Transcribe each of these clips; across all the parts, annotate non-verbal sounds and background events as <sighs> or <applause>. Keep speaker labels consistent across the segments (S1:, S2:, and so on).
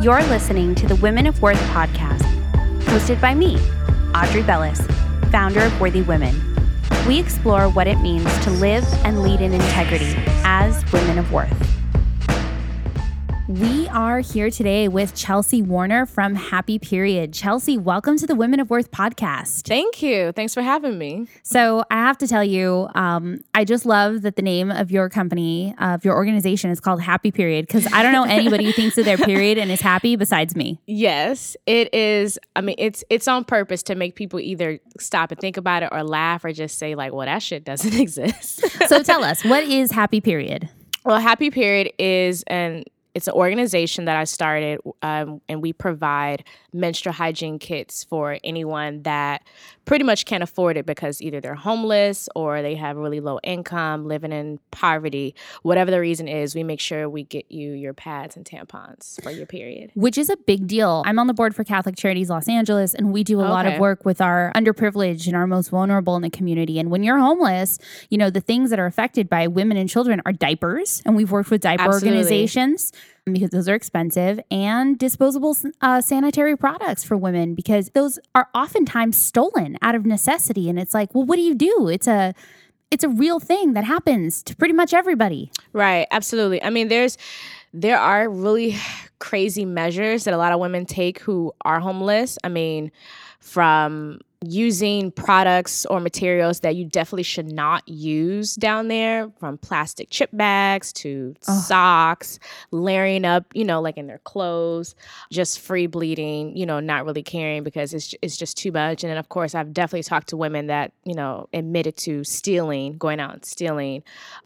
S1: You're listening to the Women of Worth podcast, hosted by me, Audrey Velez, founder of Worthy Women. We explore what it means to live and lead in integrity as women of worth. We are here today with Chelsea Warner from Happy Period. Chelsea, welcome to the Women of Worth podcast.
S2: Thank you. Thanks for having me.
S1: So, I have to tell you, um, I just love that the name of your company, of your organization, is called Happy Period because I don't know <laughs> anybody who thinks of their period and is happy besides me.
S2: Yes, it is. I mean, it's it's on purpose to make people either stop and think about it or laugh or just say like, "Well, that shit doesn't <laughs> exist."
S1: so, <laughs> tell us, what is Happy Period?
S2: Well, Happy Period is an it's an organization that I started, um, and we provide menstrual hygiene kits for anyone that pretty much can't afford it because either they're homeless or they have really low income, living in poverty. Whatever the reason is, we make sure we get you your pads and tampons for your period.
S1: Which is a big deal. I'm on the board for Catholic Charities Los Angeles, and we do a okay. lot of work with our underprivileged and our most vulnerable in the community. And when you're homeless, you know, the things that are affected by women and children are diapers. And we've worked with diaper Absolutely. organizations because those are expensive and disposable uh, sanitary products for women because those are oftentimes stolen out of necessity. And it's like well what do you do? It's a it's a real thing that happens to pretty much everybody.
S2: Right. Absolutely. I mean there's there are really <sighs> crazy measures that a lot of women take who are homeless. I mean from using products or materials that you definitely should not use down there from plastic chip bags to oh. socks layering up you know like in their clothes just free bleeding you know not really caring because it's, it's just too much and then of course i've definitely talked to women that you know admitted to stealing going out and stealing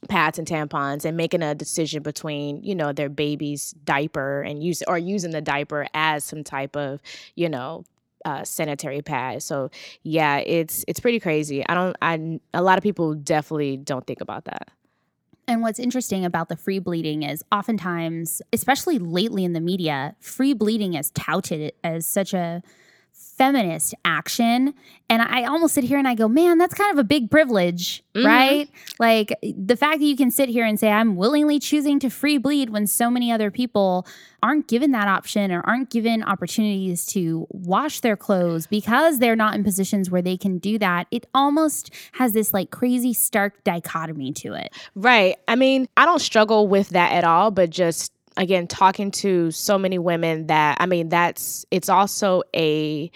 S2: pads and tampons and making a decision between you know their baby's diaper and use or using the diaper as some type of you know uh, sanitary pad. So yeah, it's it's pretty crazy. I don't. I a lot of people definitely don't think about that.
S1: And what's interesting about the free bleeding is oftentimes, especially lately in the media, free bleeding is touted as such a feminist action. And I almost sit here and I go, man, that's kind of a big privilege, mm-hmm. right? Like the fact that you can sit here and say, I'm willingly choosing to free bleed when so many other people aren't given that option or aren't given opportunities to wash their clothes because they're not in positions where they can do that. It almost has this like crazy stark dichotomy to it.
S2: Right. I mean, I don't struggle with that at all, but just again talking to so many women that I mean that's it's also a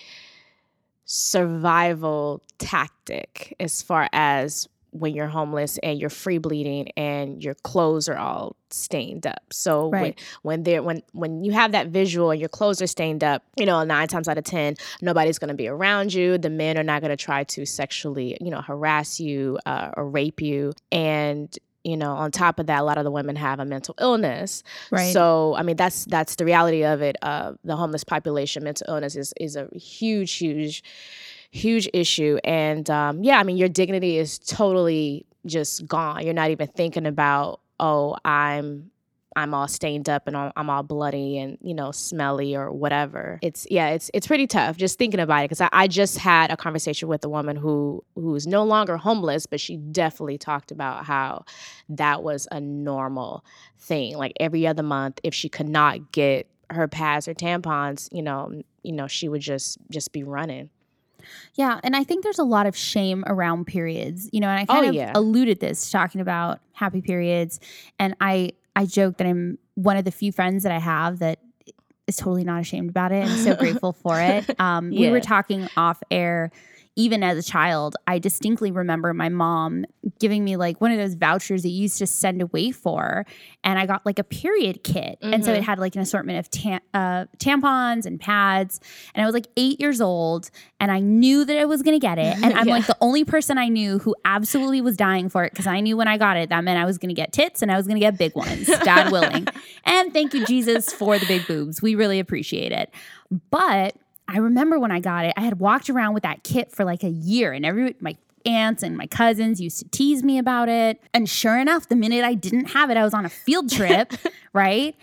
S2: survival tactic as far as when you're homeless and you're free bleeding and your clothes are all stained up. So right. when when they when when you have that visual and your clothes are stained up, you know, nine times out of ten, nobody's going to be around you. The men are not going to try to sexually, you know, harass you uh, or rape you. And you know on top of that a lot of the women have a mental illness. Right. So i mean that's that's the reality of it uh, the homeless population mental illness is is a huge huge huge issue. And um, yeah i mean your dignity is totally just gone. You're not even thinking about oh i'm I'm all stained up and I'm all bloody and you know smelly or whatever. It's yeah, it's it's pretty tough just thinking about it because I, I just had a conversation with a woman who who is no longer homeless, but she definitely talked about how that was a normal thing. Like every other month, if she could not get her pads or tampons, you know, you know, she would just just be running.
S1: Yeah, and I think there's a lot of shame around periods, you know, and I oh, kind oh, of yeah. alluded this talking about happy periods, and I I joke that I'm one of the few friends that I have that is totally not ashamed about it. I'm so <laughs> grateful for it. Um, yeah. We were talking off air even as a child, I distinctly remember my mom giving me like one of those vouchers that you used to send away for. And I got like a period kit. Mm-hmm. And so it mm-hmm. had like an assortment of tam- uh, tampons and pads. And I was like eight years old and I knew that I was going to get it. And <laughs> I'm yeah. like the only person I knew who absolutely was dying for it because I knew when I got it, that meant I was going to get tits and I was going to get big ones, God willing. <laughs> And thank you, Jesus, for the big boobs. We really appreciate it. But I remember when I got it, I had walked around with that kit for like a year, and every my aunts and my cousins used to tease me about it. And sure enough, the minute I didn't have it, I was on a field trip, <laughs> right?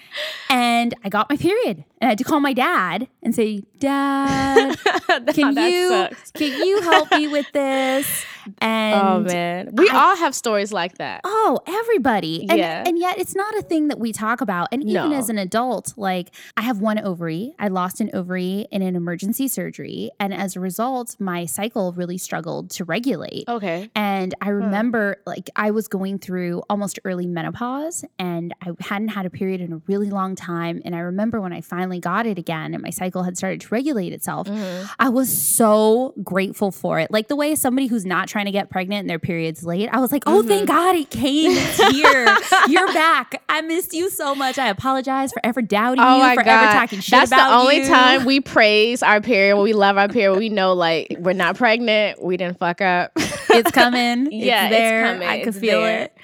S1: And I got my period. And I had to call my dad and say, Dad, <laughs> can you can you help me with this? And
S2: oh man, we I, all have stories like that.
S1: Oh, everybody. And, yeah. And yet it's not a thing that we talk about. And even no. as an adult, like I have one ovary. I lost an ovary in an emergency surgery. And as a result, my cycle really struggled to regulate.
S2: Okay.
S1: And I remember hmm. like I was going through almost early menopause and I hadn't had a period in a really long time. And I remember when I finally got it again and my cycle had started to regulate itself, mm-hmm. I was so grateful for it. Like the way somebody who's not trying to get pregnant and their period's late, I was like, oh, mm-hmm. thank God it came. Here. You're <laughs> back. I missed you so much. I apologize for ever doubting oh you, for God. ever talking shit
S2: That's
S1: about
S2: the only
S1: you.
S2: time we praise our period, we love our period, we know like we're not pregnant, we didn't fuck up.
S1: it's coming. <laughs> yeah, it's there. It's coming. I could feel there. it.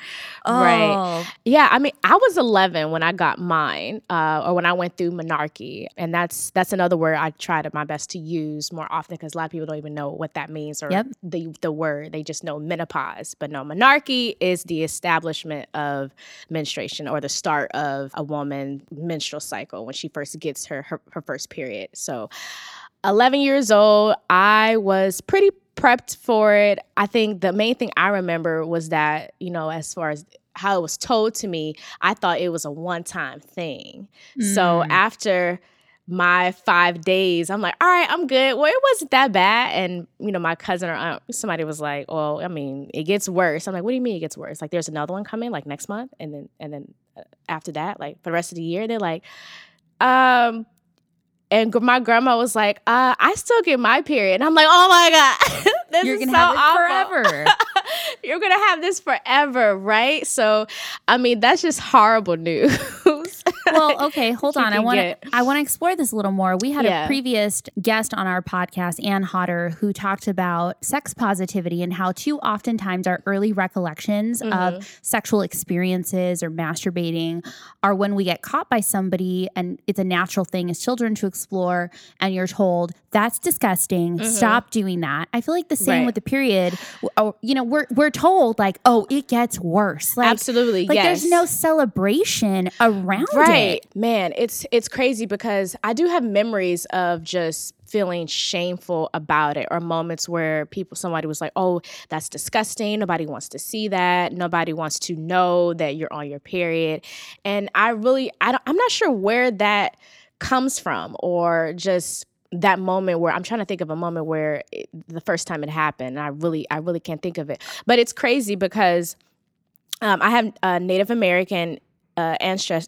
S2: Oh. Right. Yeah. I mean, I was 11 when I got mine, uh, or when I went through menarche, and that's that's another word I try to my best to use more often because a lot of people don't even know what that means or yep. the the word. They just know menopause, but no, menarche is the establishment of menstruation or the start of a woman's menstrual cycle when she first gets her, her, her first period. So. 11 years old, I was pretty prepped for it. I think the main thing I remember was that, you know, as far as how it was told to me, I thought it was a one time thing. Mm. So after my five days, I'm like, all right, I'm good. Well, it wasn't that bad. And, you know, my cousin or aunt, somebody was like, well, I mean, it gets worse. I'm like, what do you mean it gets worse? Like, there's another one coming like next month. And then, and then uh, after that, like for the rest of the year, they're like, um, and my grandma was like, uh, I still get my period. And I'm like, oh my God, <laughs> this You're gonna so awful. forever. <laughs> You're gonna have this forever, right? So, I mean, that's just horrible news. <laughs>
S1: well, <laughs> okay, hold on. I want to I want to explore this a little more. We had yeah. a previous guest on our podcast, Ann Hodder, who talked about sex positivity and how too oftentimes our early recollections mm-hmm. of sexual experiences or masturbating are when we get caught by somebody and it's a natural thing as children to explore and you're told that's disgusting. Mm-hmm. Stop doing that. I feel like the same right. with the period. Oh, you know, we're we're told like, oh, it gets worse. Like,
S2: Absolutely.
S1: Like
S2: yes.
S1: there's no celebration around right. it.
S2: Man, it's it's crazy because I do have memories of just feeling shameful about it or moments where people somebody was like oh that's disgusting nobody wants to see that nobody wants to know that you're on your period and i really I don't, i'm not sure where that comes from or just that moment where I'm trying to think of a moment where it, the first time it happened. And I really, I really can't think of it. But it's crazy because um, I have a Native American uh,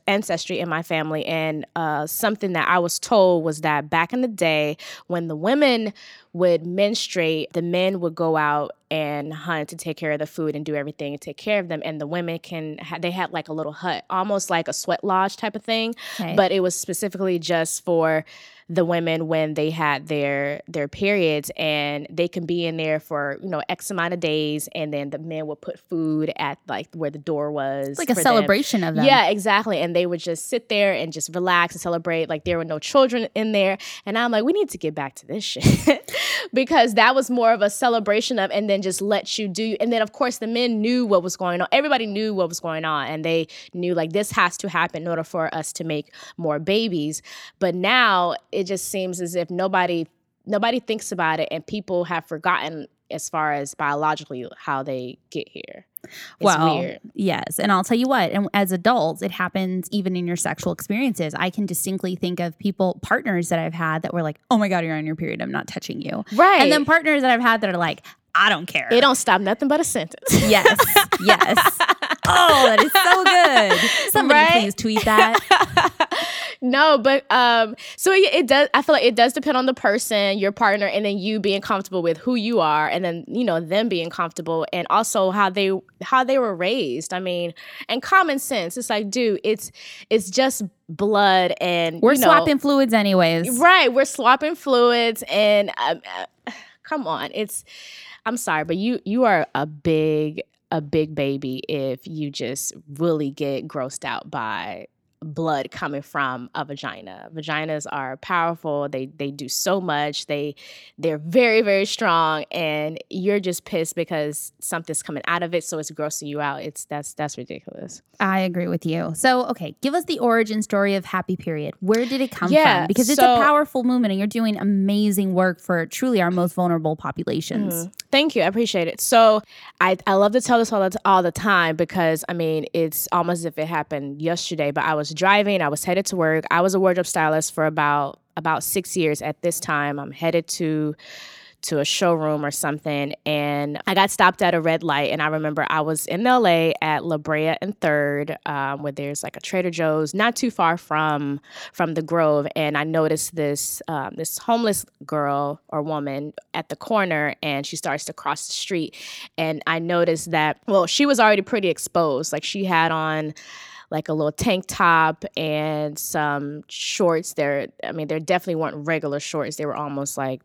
S2: ancestry in my family, and uh, something that I was told was that back in the day, when the women would menstruate, the men would go out and hunt to take care of the food and do everything and take care of them, and the women can they had like a little hut, almost like a sweat lodge type of thing, but it was specifically just for the women when they had their their periods and they can be in there for you know x amount of days and then the men would put food at like where the door was
S1: it's like a celebration them. of them
S2: yeah exactly and they would just sit there and just relax and celebrate like there were no children in there and i'm like we need to get back to this shit <laughs> because that was more of a celebration of and then just let you do and then of course the men knew what was going on everybody knew what was going on and they knew like this has to happen in order for us to make more babies but now it just seems as if nobody nobody thinks about it and people have forgotten as far as biologically how they get here. It's
S1: well, weird. yes. And I'll tell you what, and as adults, it happens even in your sexual experiences. I can distinctly think of people, partners that I've had that were like, oh my God, you're on your period. I'm not touching you.
S2: Right.
S1: And then partners that I've had that are like, I don't care.
S2: It don't stop nothing but a sentence.
S1: Yes. yes. <laughs> oh, that is so good. <laughs> Somebody right? please tweet that. <laughs>
S2: no, but um, so it, it, does. I feel like it does depend on the person, your partner, and then you being comfortable with who you are, and then you know them being comfortable, and also how they how they were raised. I mean, and common sense. It's like, dude, it's it's just blood, and
S1: we're
S2: you know,
S1: swapping fluids anyways.
S2: Right, we're swapping fluids, and um, uh, <sighs> come on, it's. I'm sorry, but you you are a big a big baby if you just really get grossed out by blood coming from a vagina. Vaginas are powerful. They they do so much. They they're very very strong and you're just pissed because something's coming out of it so it's grossing you out. It's that's that's ridiculous.
S1: I agree with you. So, okay, give us the origin story of Happy Period. Where did it come yeah, from? Because it's so, a powerful movement and you're doing amazing work for truly our most vulnerable populations. Mm-hmm.
S2: Thank you. I appreciate it. So, I I love to tell this all the, all the time because I mean, it's almost as if it happened yesterday, but I was driving, I was headed to work. I was a wardrobe stylist for about about 6 years at this time. I'm headed to to a showroom or something and I got stopped at a red light and I remember I was in LA at La Brea and 3rd um, where there's like a Trader Joe's not too far from from the Grove and I noticed this um, this homeless girl or woman at the corner and she starts to cross the street and I noticed that well she was already pretty exposed like she had on like a little tank top and some shorts. There, I mean, there definitely weren't regular shorts. They were almost like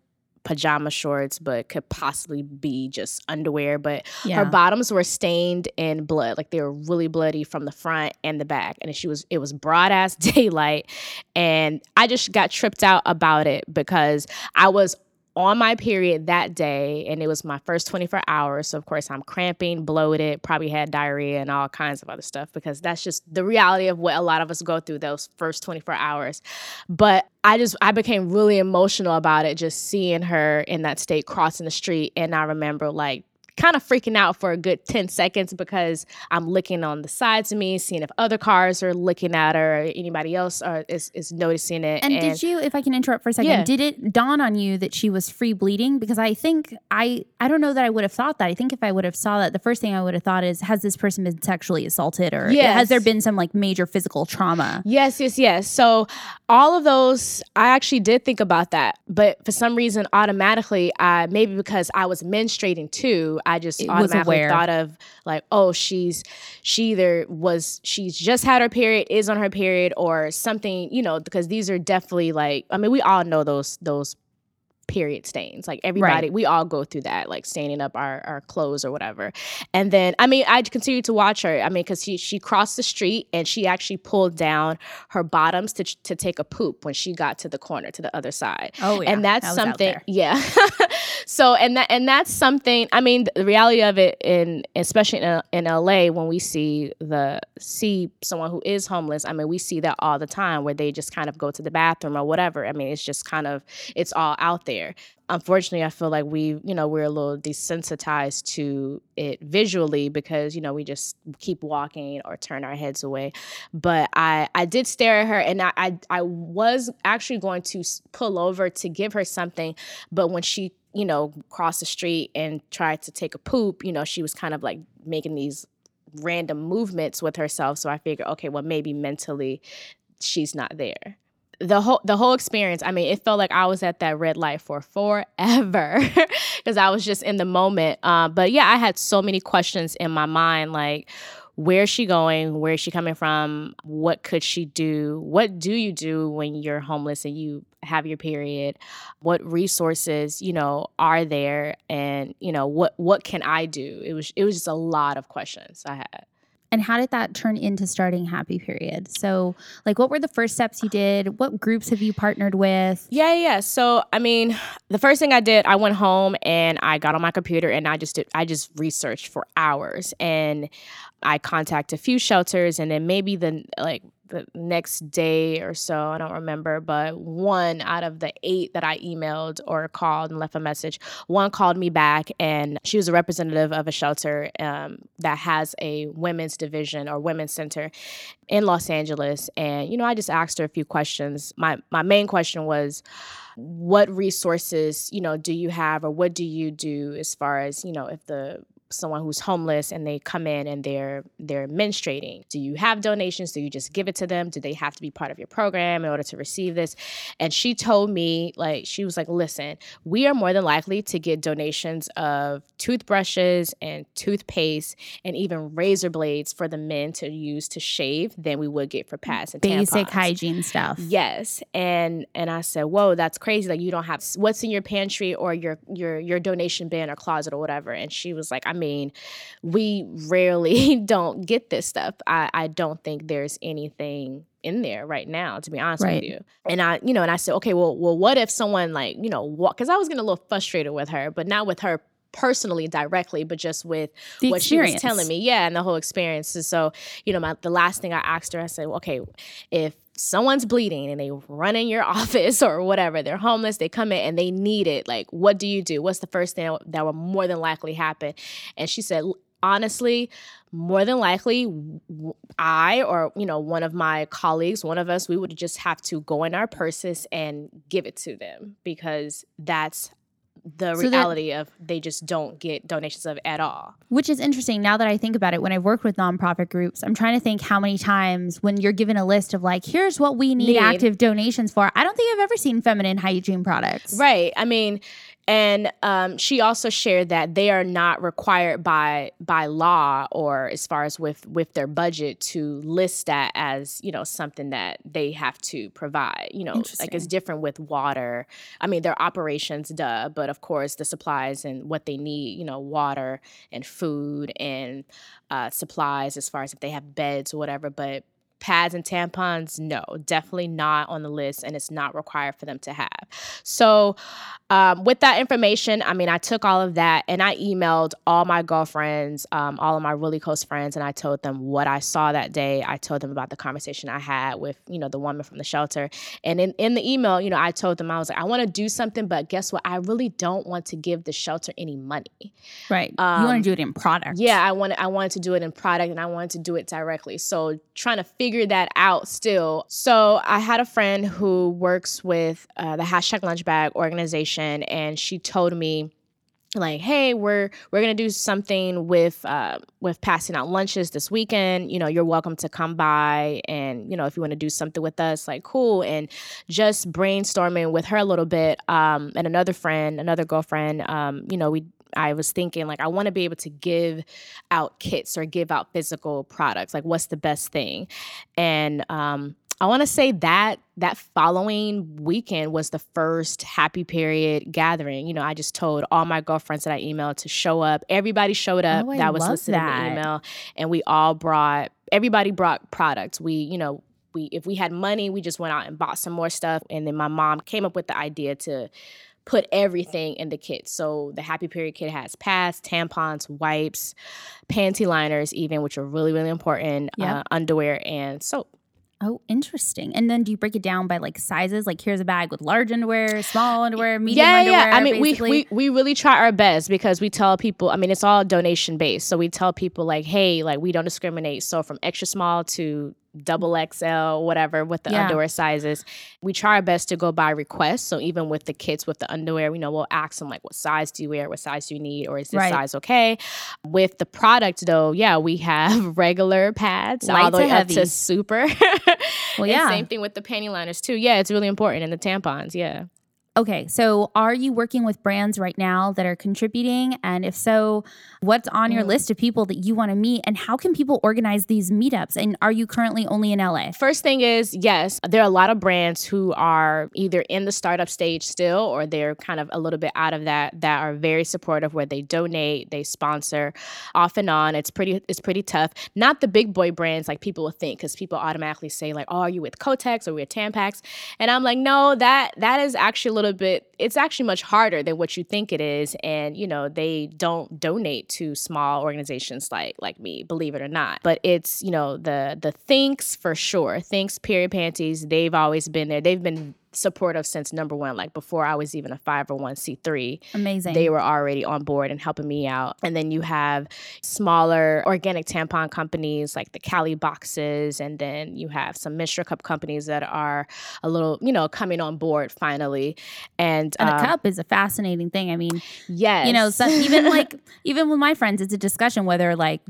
S2: pajama shorts, but could possibly be just underwear. But yeah. her bottoms were stained in blood, like they were really bloody from the front and the back. And she was, it was broad ass <laughs> daylight, and I just got tripped out about it because I was on my period that day and it was my first 24 hours so of course i'm cramping bloated probably had diarrhea and all kinds of other stuff because that's just the reality of what a lot of us go through those first 24 hours. But i just i became really emotional about it just seeing her in that state crossing the street and i remember like kind of freaking out for a good 10 seconds because I'm looking on the sides of me, seeing if other cars are looking at her or anybody else are, is, is noticing it.
S1: And, and, did you, if I can interrupt for a second, yeah. did it dawn on you that she was free bleeding? Because I think I, I don't know that I would have thought that. I think if I would have saw that, the first thing I would have thought is, has this person been sexually assaulted or yes. has there been some like major physical trauma?
S2: Yes, yes, yes. So all of those, I actually did think about that, but for some reason, automatically, I maybe because I was menstruating too, I just it automatically thought of like, oh, she's she either was she's just had her period, is on her period, or something, you know, because these are definitely like I mean, we all know those those period stains. Like everybody, right. we all go through that, like staining up our, our clothes or whatever. And then, I mean, I continued to watch her. I mean, because she she crossed the street and she actually pulled down her bottoms to to take a poop when she got to the corner to the other side.
S1: Oh yeah,
S2: and that's that something. Yeah. <laughs> so and that and that's something. I mean, the reality of it in especially in, in LA when we see the see someone who is homeless. I mean, we see that all the time where they just kind of go to the bathroom or whatever. I mean, it's just kind of it's all out there there. Unfortunately, I feel like we, you know, we're a little desensitized to it visually because, you know, we just keep walking or turn our heads away. But I, I did stare at her and I, I, I was actually going to pull over to give her something. But when she, you know, crossed the street and tried to take a poop, you know, she was kind of like making these random movements with herself. So I figured, okay, well, maybe mentally she's not there the whole the whole experience i mean it felt like i was at that red light for forever <laughs> because i was just in the moment uh, but yeah i had so many questions in my mind like where's she going? Where's she coming from? What could she do? What do you do when you're homeless and you have your period? What resources you know are there? And you know what what can i do? It was it was just a lot of questions i had
S1: and how did that turn into starting Happy Period? So, like, what were the first steps you did? What groups have you partnered with?
S2: Yeah, yeah. So, I mean, the first thing I did, I went home and I got on my computer and I just did, I just researched for hours and I contacted a few shelters and then maybe the like the next day or so, I don't remember, but one out of the eight that I emailed or called and left a message, one called me back and she was a representative of a shelter um, that has a women's division or women's center in Los Angeles. And, you know, I just asked her a few questions. My, my main question was, what resources, you know, do you have or what do you do as far as, you know, if the someone who's homeless and they come in and they're they're menstruating. Do you have donations? Do you just give it to them? Do they have to be part of your program in order to receive this? And she told me like she was like listen we are more than likely to get donations of toothbrushes and toothpaste and even razor blades for the men to use to shave than we would get for pads and
S1: basic
S2: tampons.
S1: hygiene stuff.
S2: Yes. And and i said whoa that's crazy. Like you don't have what's in your pantry or your your your donation bin or closet or whatever? And she was like i'm mean, we rarely <laughs> don't get this stuff. I, I don't think there's anything in there right now, to be honest right. with you. And I, you know, and I said, okay, well, well, what if someone like, you know, what? because I was getting a little frustrated with her, but not with her personally directly, but just with the what experience. she was telling me. Yeah, and the whole experience. And so, you know, my, the last thing I asked her, I said, okay, if someone's bleeding and they run in your <laughs> office or whatever, they're homeless, they come in and they need it, like, what do you do? What's the first thing that will more than likely happen? And she said, honestly, more than likely, I or you know one of my colleagues, one of us, we would just have to go in our purses and give it to them because that's the so reality of they just don't get donations of at all.
S1: Which is interesting now that I think about it. When I've worked with nonprofit groups, I'm trying to think how many times when you're given a list of like, here's what we need, need. active donations for. I don't think I've ever seen feminine hygiene products.
S2: Right. I mean, and um, she also shared that they are not required by by law or as far as with with their budget to list that as you know something that they have to provide. You know like it's different with water. I mean their operations duh but of course the supplies and what they need you know water and food and uh, supplies as far as if they have beds or whatever but pads and tampons no definitely not on the list and it's not required for them to have. So um, with that information i mean i took all of that and i emailed all my girlfriends um, all of my really close friends and i told them what i saw that day. I told them about the conversation i had with you know the woman from the shelter. And in, in the email you know i told them i was like i want to do something but guess what? I really don't want to give the shelter any money.
S1: Right. Um, you want to do it in product.
S2: yeah i wanted i wanted to do it in product and i wanted to do it directly. So trying to figure figure that out still. So I had a friend who works with uh, the hashtag lunch bag organization, and she told me like hey we're we're gonna do something with uh with passing out lunches this weekend you know you're welcome to come by and you know if you want to do something with us like cool and just brainstorming with her a little bit um and another friend another girlfriend um you know we I was thinking like I want to be able to give out kits or give out physical products. Like what's the best thing? And um I want to say that that following weekend was the first happy period gathering. You know, I just told all my girlfriends that I emailed to show up. Everybody showed up. Oh, that was listed that. in the email, and we all brought. Everybody brought products. We, you know, we if we had money, we just went out and bought some more stuff. And then my mom came up with the idea to put everything in the kit. So the Happy Period kit has pads, tampons, wipes, panty liners, even which are really really important, yep. uh, underwear and soap.
S1: Oh, interesting. And then do you break it down by like sizes? Like here's a bag with large underwear, small underwear, medium yeah, underwear. Yeah, I
S2: mean, we, we we really try our best because we tell people. I mean, it's all donation based, so we tell people like, hey, like we don't discriminate. So from extra small to double XL, whatever, with the yeah. underwear sizes. We try our best to go by request. So even with the kits with the underwear, you know, we'll ask them like, what size do you wear? What size do you need? Or is this right. size okay? With the product though, yeah, we have <laughs> regular pads Light all the way up to super. <laughs> well, yeah. same thing with the panty liners too. Yeah, it's really important. And the tampons, yeah.
S1: Okay, so are you working with brands right now that are contributing? And if so, what's on your mm. list of people that you want to meet? And how can people organize these meetups? And are you currently only in LA?
S2: First thing is, yes, there are a lot of brands who are either in the startup stage still or they're kind of a little bit out of that that are very supportive where they donate, they sponsor off and on. It's pretty it's pretty tough. Not the big boy brands like people will think because people automatically say like, "Oh, are you with Kotex or with Tampax?" And I'm like, "No, that that is actually a little little bit it's actually much harder than what you think it is and you know they don't donate to small organizations like like me believe it or not. But it's you know the the Thinx for sure Thinx period panties they've always been there. They've been supportive since number one, like before I was even a 501c3.
S1: Amazing.
S2: They were already on board and helping me out. And then you have smaller organic tampon companies like the Cali boxes. And then you have some Menstrual Cup companies that are a little, you know, coming on board finally. And,
S1: and um, a cup is a fascinating thing. I mean,
S2: yes.
S1: You know, so even like, <laughs> even with my friends, it's a discussion whether like,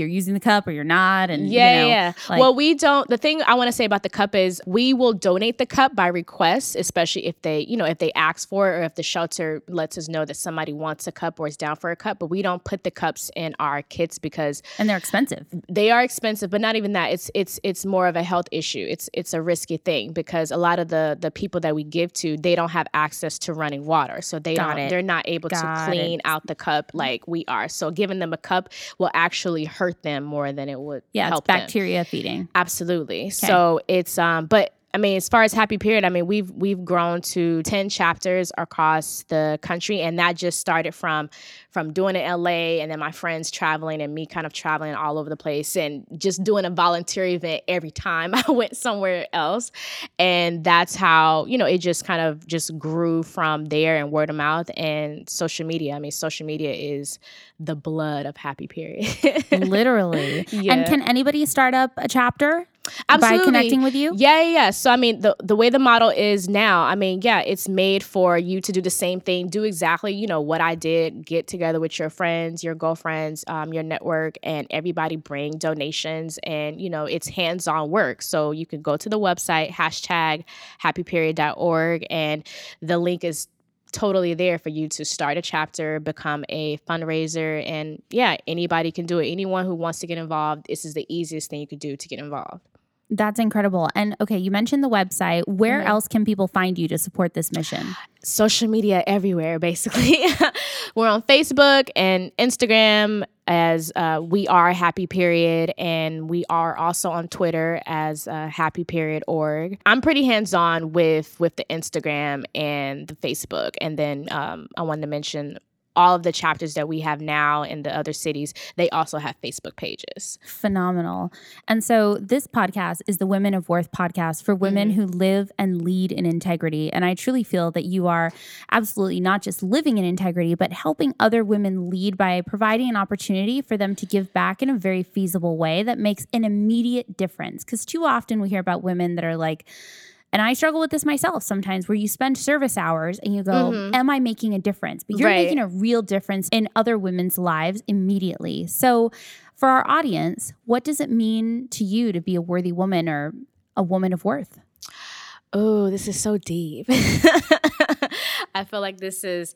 S1: you're using the cup or you're not. And
S2: yeah,
S1: you know,
S2: yeah. Like, well, we don't. The thing I want to say about the cup is we will donate the cup by request, especially if they, you know, if they ask for it or if the shelter lets us know that somebody wants a cup or is down for a cup. But we don't put the cups in our kits because
S1: and they're expensive.
S2: They are expensive, but not even that. It's it's it's more of a health issue. It's it's a risky thing because a lot of the the people that we give to they don't have access to running water, so they Got don't. It. They're not able Got to clean it. out the cup like we are. So giving them a cup will actually hurt them more than it would.
S1: Yeah,
S2: help
S1: it's bacteria
S2: them.
S1: feeding.
S2: Absolutely. Okay. So it's um, but I mean, as far as Happy Period, I mean, we've we've grown to ten chapters across the country, and that just started from from doing it in LA, and then my friends traveling, and me kind of traveling all over the place, and just doing a volunteer event every time <laughs> I went somewhere else, and that's how you know it just kind of just grew from there, and word of mouth, and social media. I mean, social media is the blood of Happy Period. <laughs>
S1: Literally. Yeah. And can anybody start up a chapter?
S2: Absolutely.
S1: By connecting with you?
S2: Yeah, yeah, yeah. So I mean the the way the model is now, I mean, yeah, it's made for you to do the same thing, do exactly, you know, what I did, get together with your friends, your girlfriends, um, your network, and everybody bring donations and you know, it's hands-on work. So you can go to the website, hashtag happyperiod.org, and the link is totally there for you to start a chapter, become a fundraiser, and yeah, anybody can do it. Anyone who wants to get involved, this is the easiest thing you could do to get involved.
S1: That's incredible. And okay, you mentioned the website. Where mm-hmm. else can people find you to support this mission?
S2: Social media everywhere, basically. <laughs> We're on Facebook and Instagram as uh, we are Happy Period, and we are also on Twitter as uh, Happy Period org. I'm pretty hands on with with the Instagram and the Facebook, and then um, I wanted to mention all of the chapters that we have now in the other cities, they also have Facebook pages.
S1: Phenomenal. And so this podcast is the Women of Worth podcast for women mm-hmm. who live and lead in integrity. And I truly feel that you are absolutely not just living in integrity, but helping other women lead by providing an opportunity for them to give back in a very feasible way that makes an immediate difference. Because too often we hear about women that are like, and I struggle with this myself sometimes where you spend service hours and you go, mm-hmm. Am I making a difference? But you're right. making a real difference in other women's lives immediately. So, for our audience, what does it mean to you to be a worthy woman or a woman of worth?
S2: Oh, this is so deep. <laughs> I feel like this is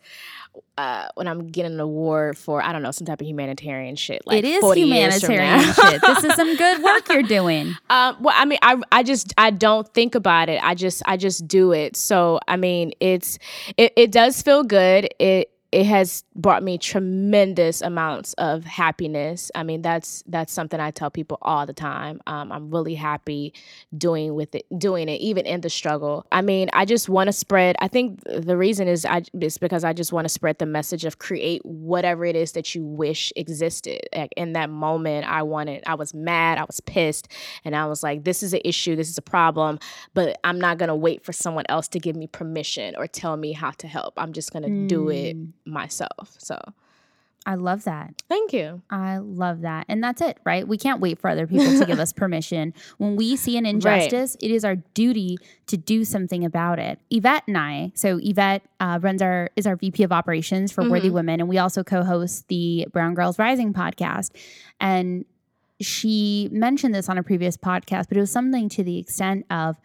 S2: uh, when I'm getting an award for I don't know some type of humanitarian shit. Like
S1: it is humanitarian shit. This is some good <laughs> work you're doing.
S2: Um, well, I mean, I I just I don't think about it. I just I just do it. So I mean, it's it, it does feel good. It it has brought me tremendous amounts of happiness. I mean, that's that's something I tell people all the time. Um, I'm really happy doing with it, doing it, even in the struggle. I mean, I just want to spread. I think the reason is I is because I just want to spread the message of create whatever it is that you wish existed. Like in that moment, I wanted. I was mad. I was pissed, and I was like, "This is an issue. This is a problem." But I'm not gonna wait for someone else to give me permission or tell me how to help. I'm just gonna mm. do it mm myself. So
S1: I love that.
S2: Thank you.
S1: I love that. And that's it, right? We can't wait for other people to give us <laughs> permission. When we see an injustice, right. it is our duty to do something about it. Yvette and I, so Yvette uh, runs our is our VP of operations for mm-hmm. Worthy Women, and we also co-host the Brown Girls Rising podcast. And she mentioned this on a previous podcast, but it was something to the extent of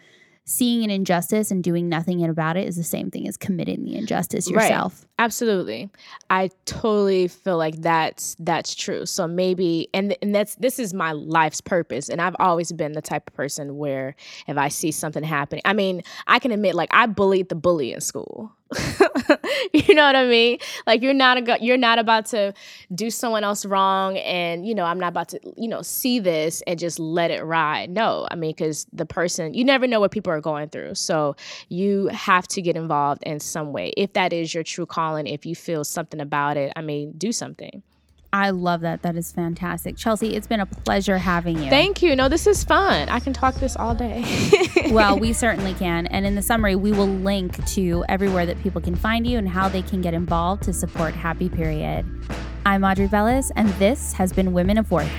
S1: seeing an injustice and doing nothing about it is the same thing as committing the injustice yourself.
S2: Right. Absolutely. I totally feel like that's that's true. So maybe and and that's this is my life's purpose and I've always been the type of person where if I see something happening, I mean, I can admit like I bullied the bully in school. <laughs> <laughs> you know what I mean? Like you're not a you're not about to do someone else wrong, and you know I'm not about to you know see this and just let it ride. No, I mean because the person you never know what people are going through, so you have to get involved in some way if that is your true calling. If you feel something about it, I mean, do something.
S1: I love that. That is fantastic. Chelsea, it's been a pleasure having you.
S2: Thank you. No, this is fun. I can talk this all day. <laughs>
S1: well, we certainly can. And in the summary, we will link to everywhere that people can find you and how they can get involved to support Happy Period. I'm Audrey Velez, and this has been Women of Worth.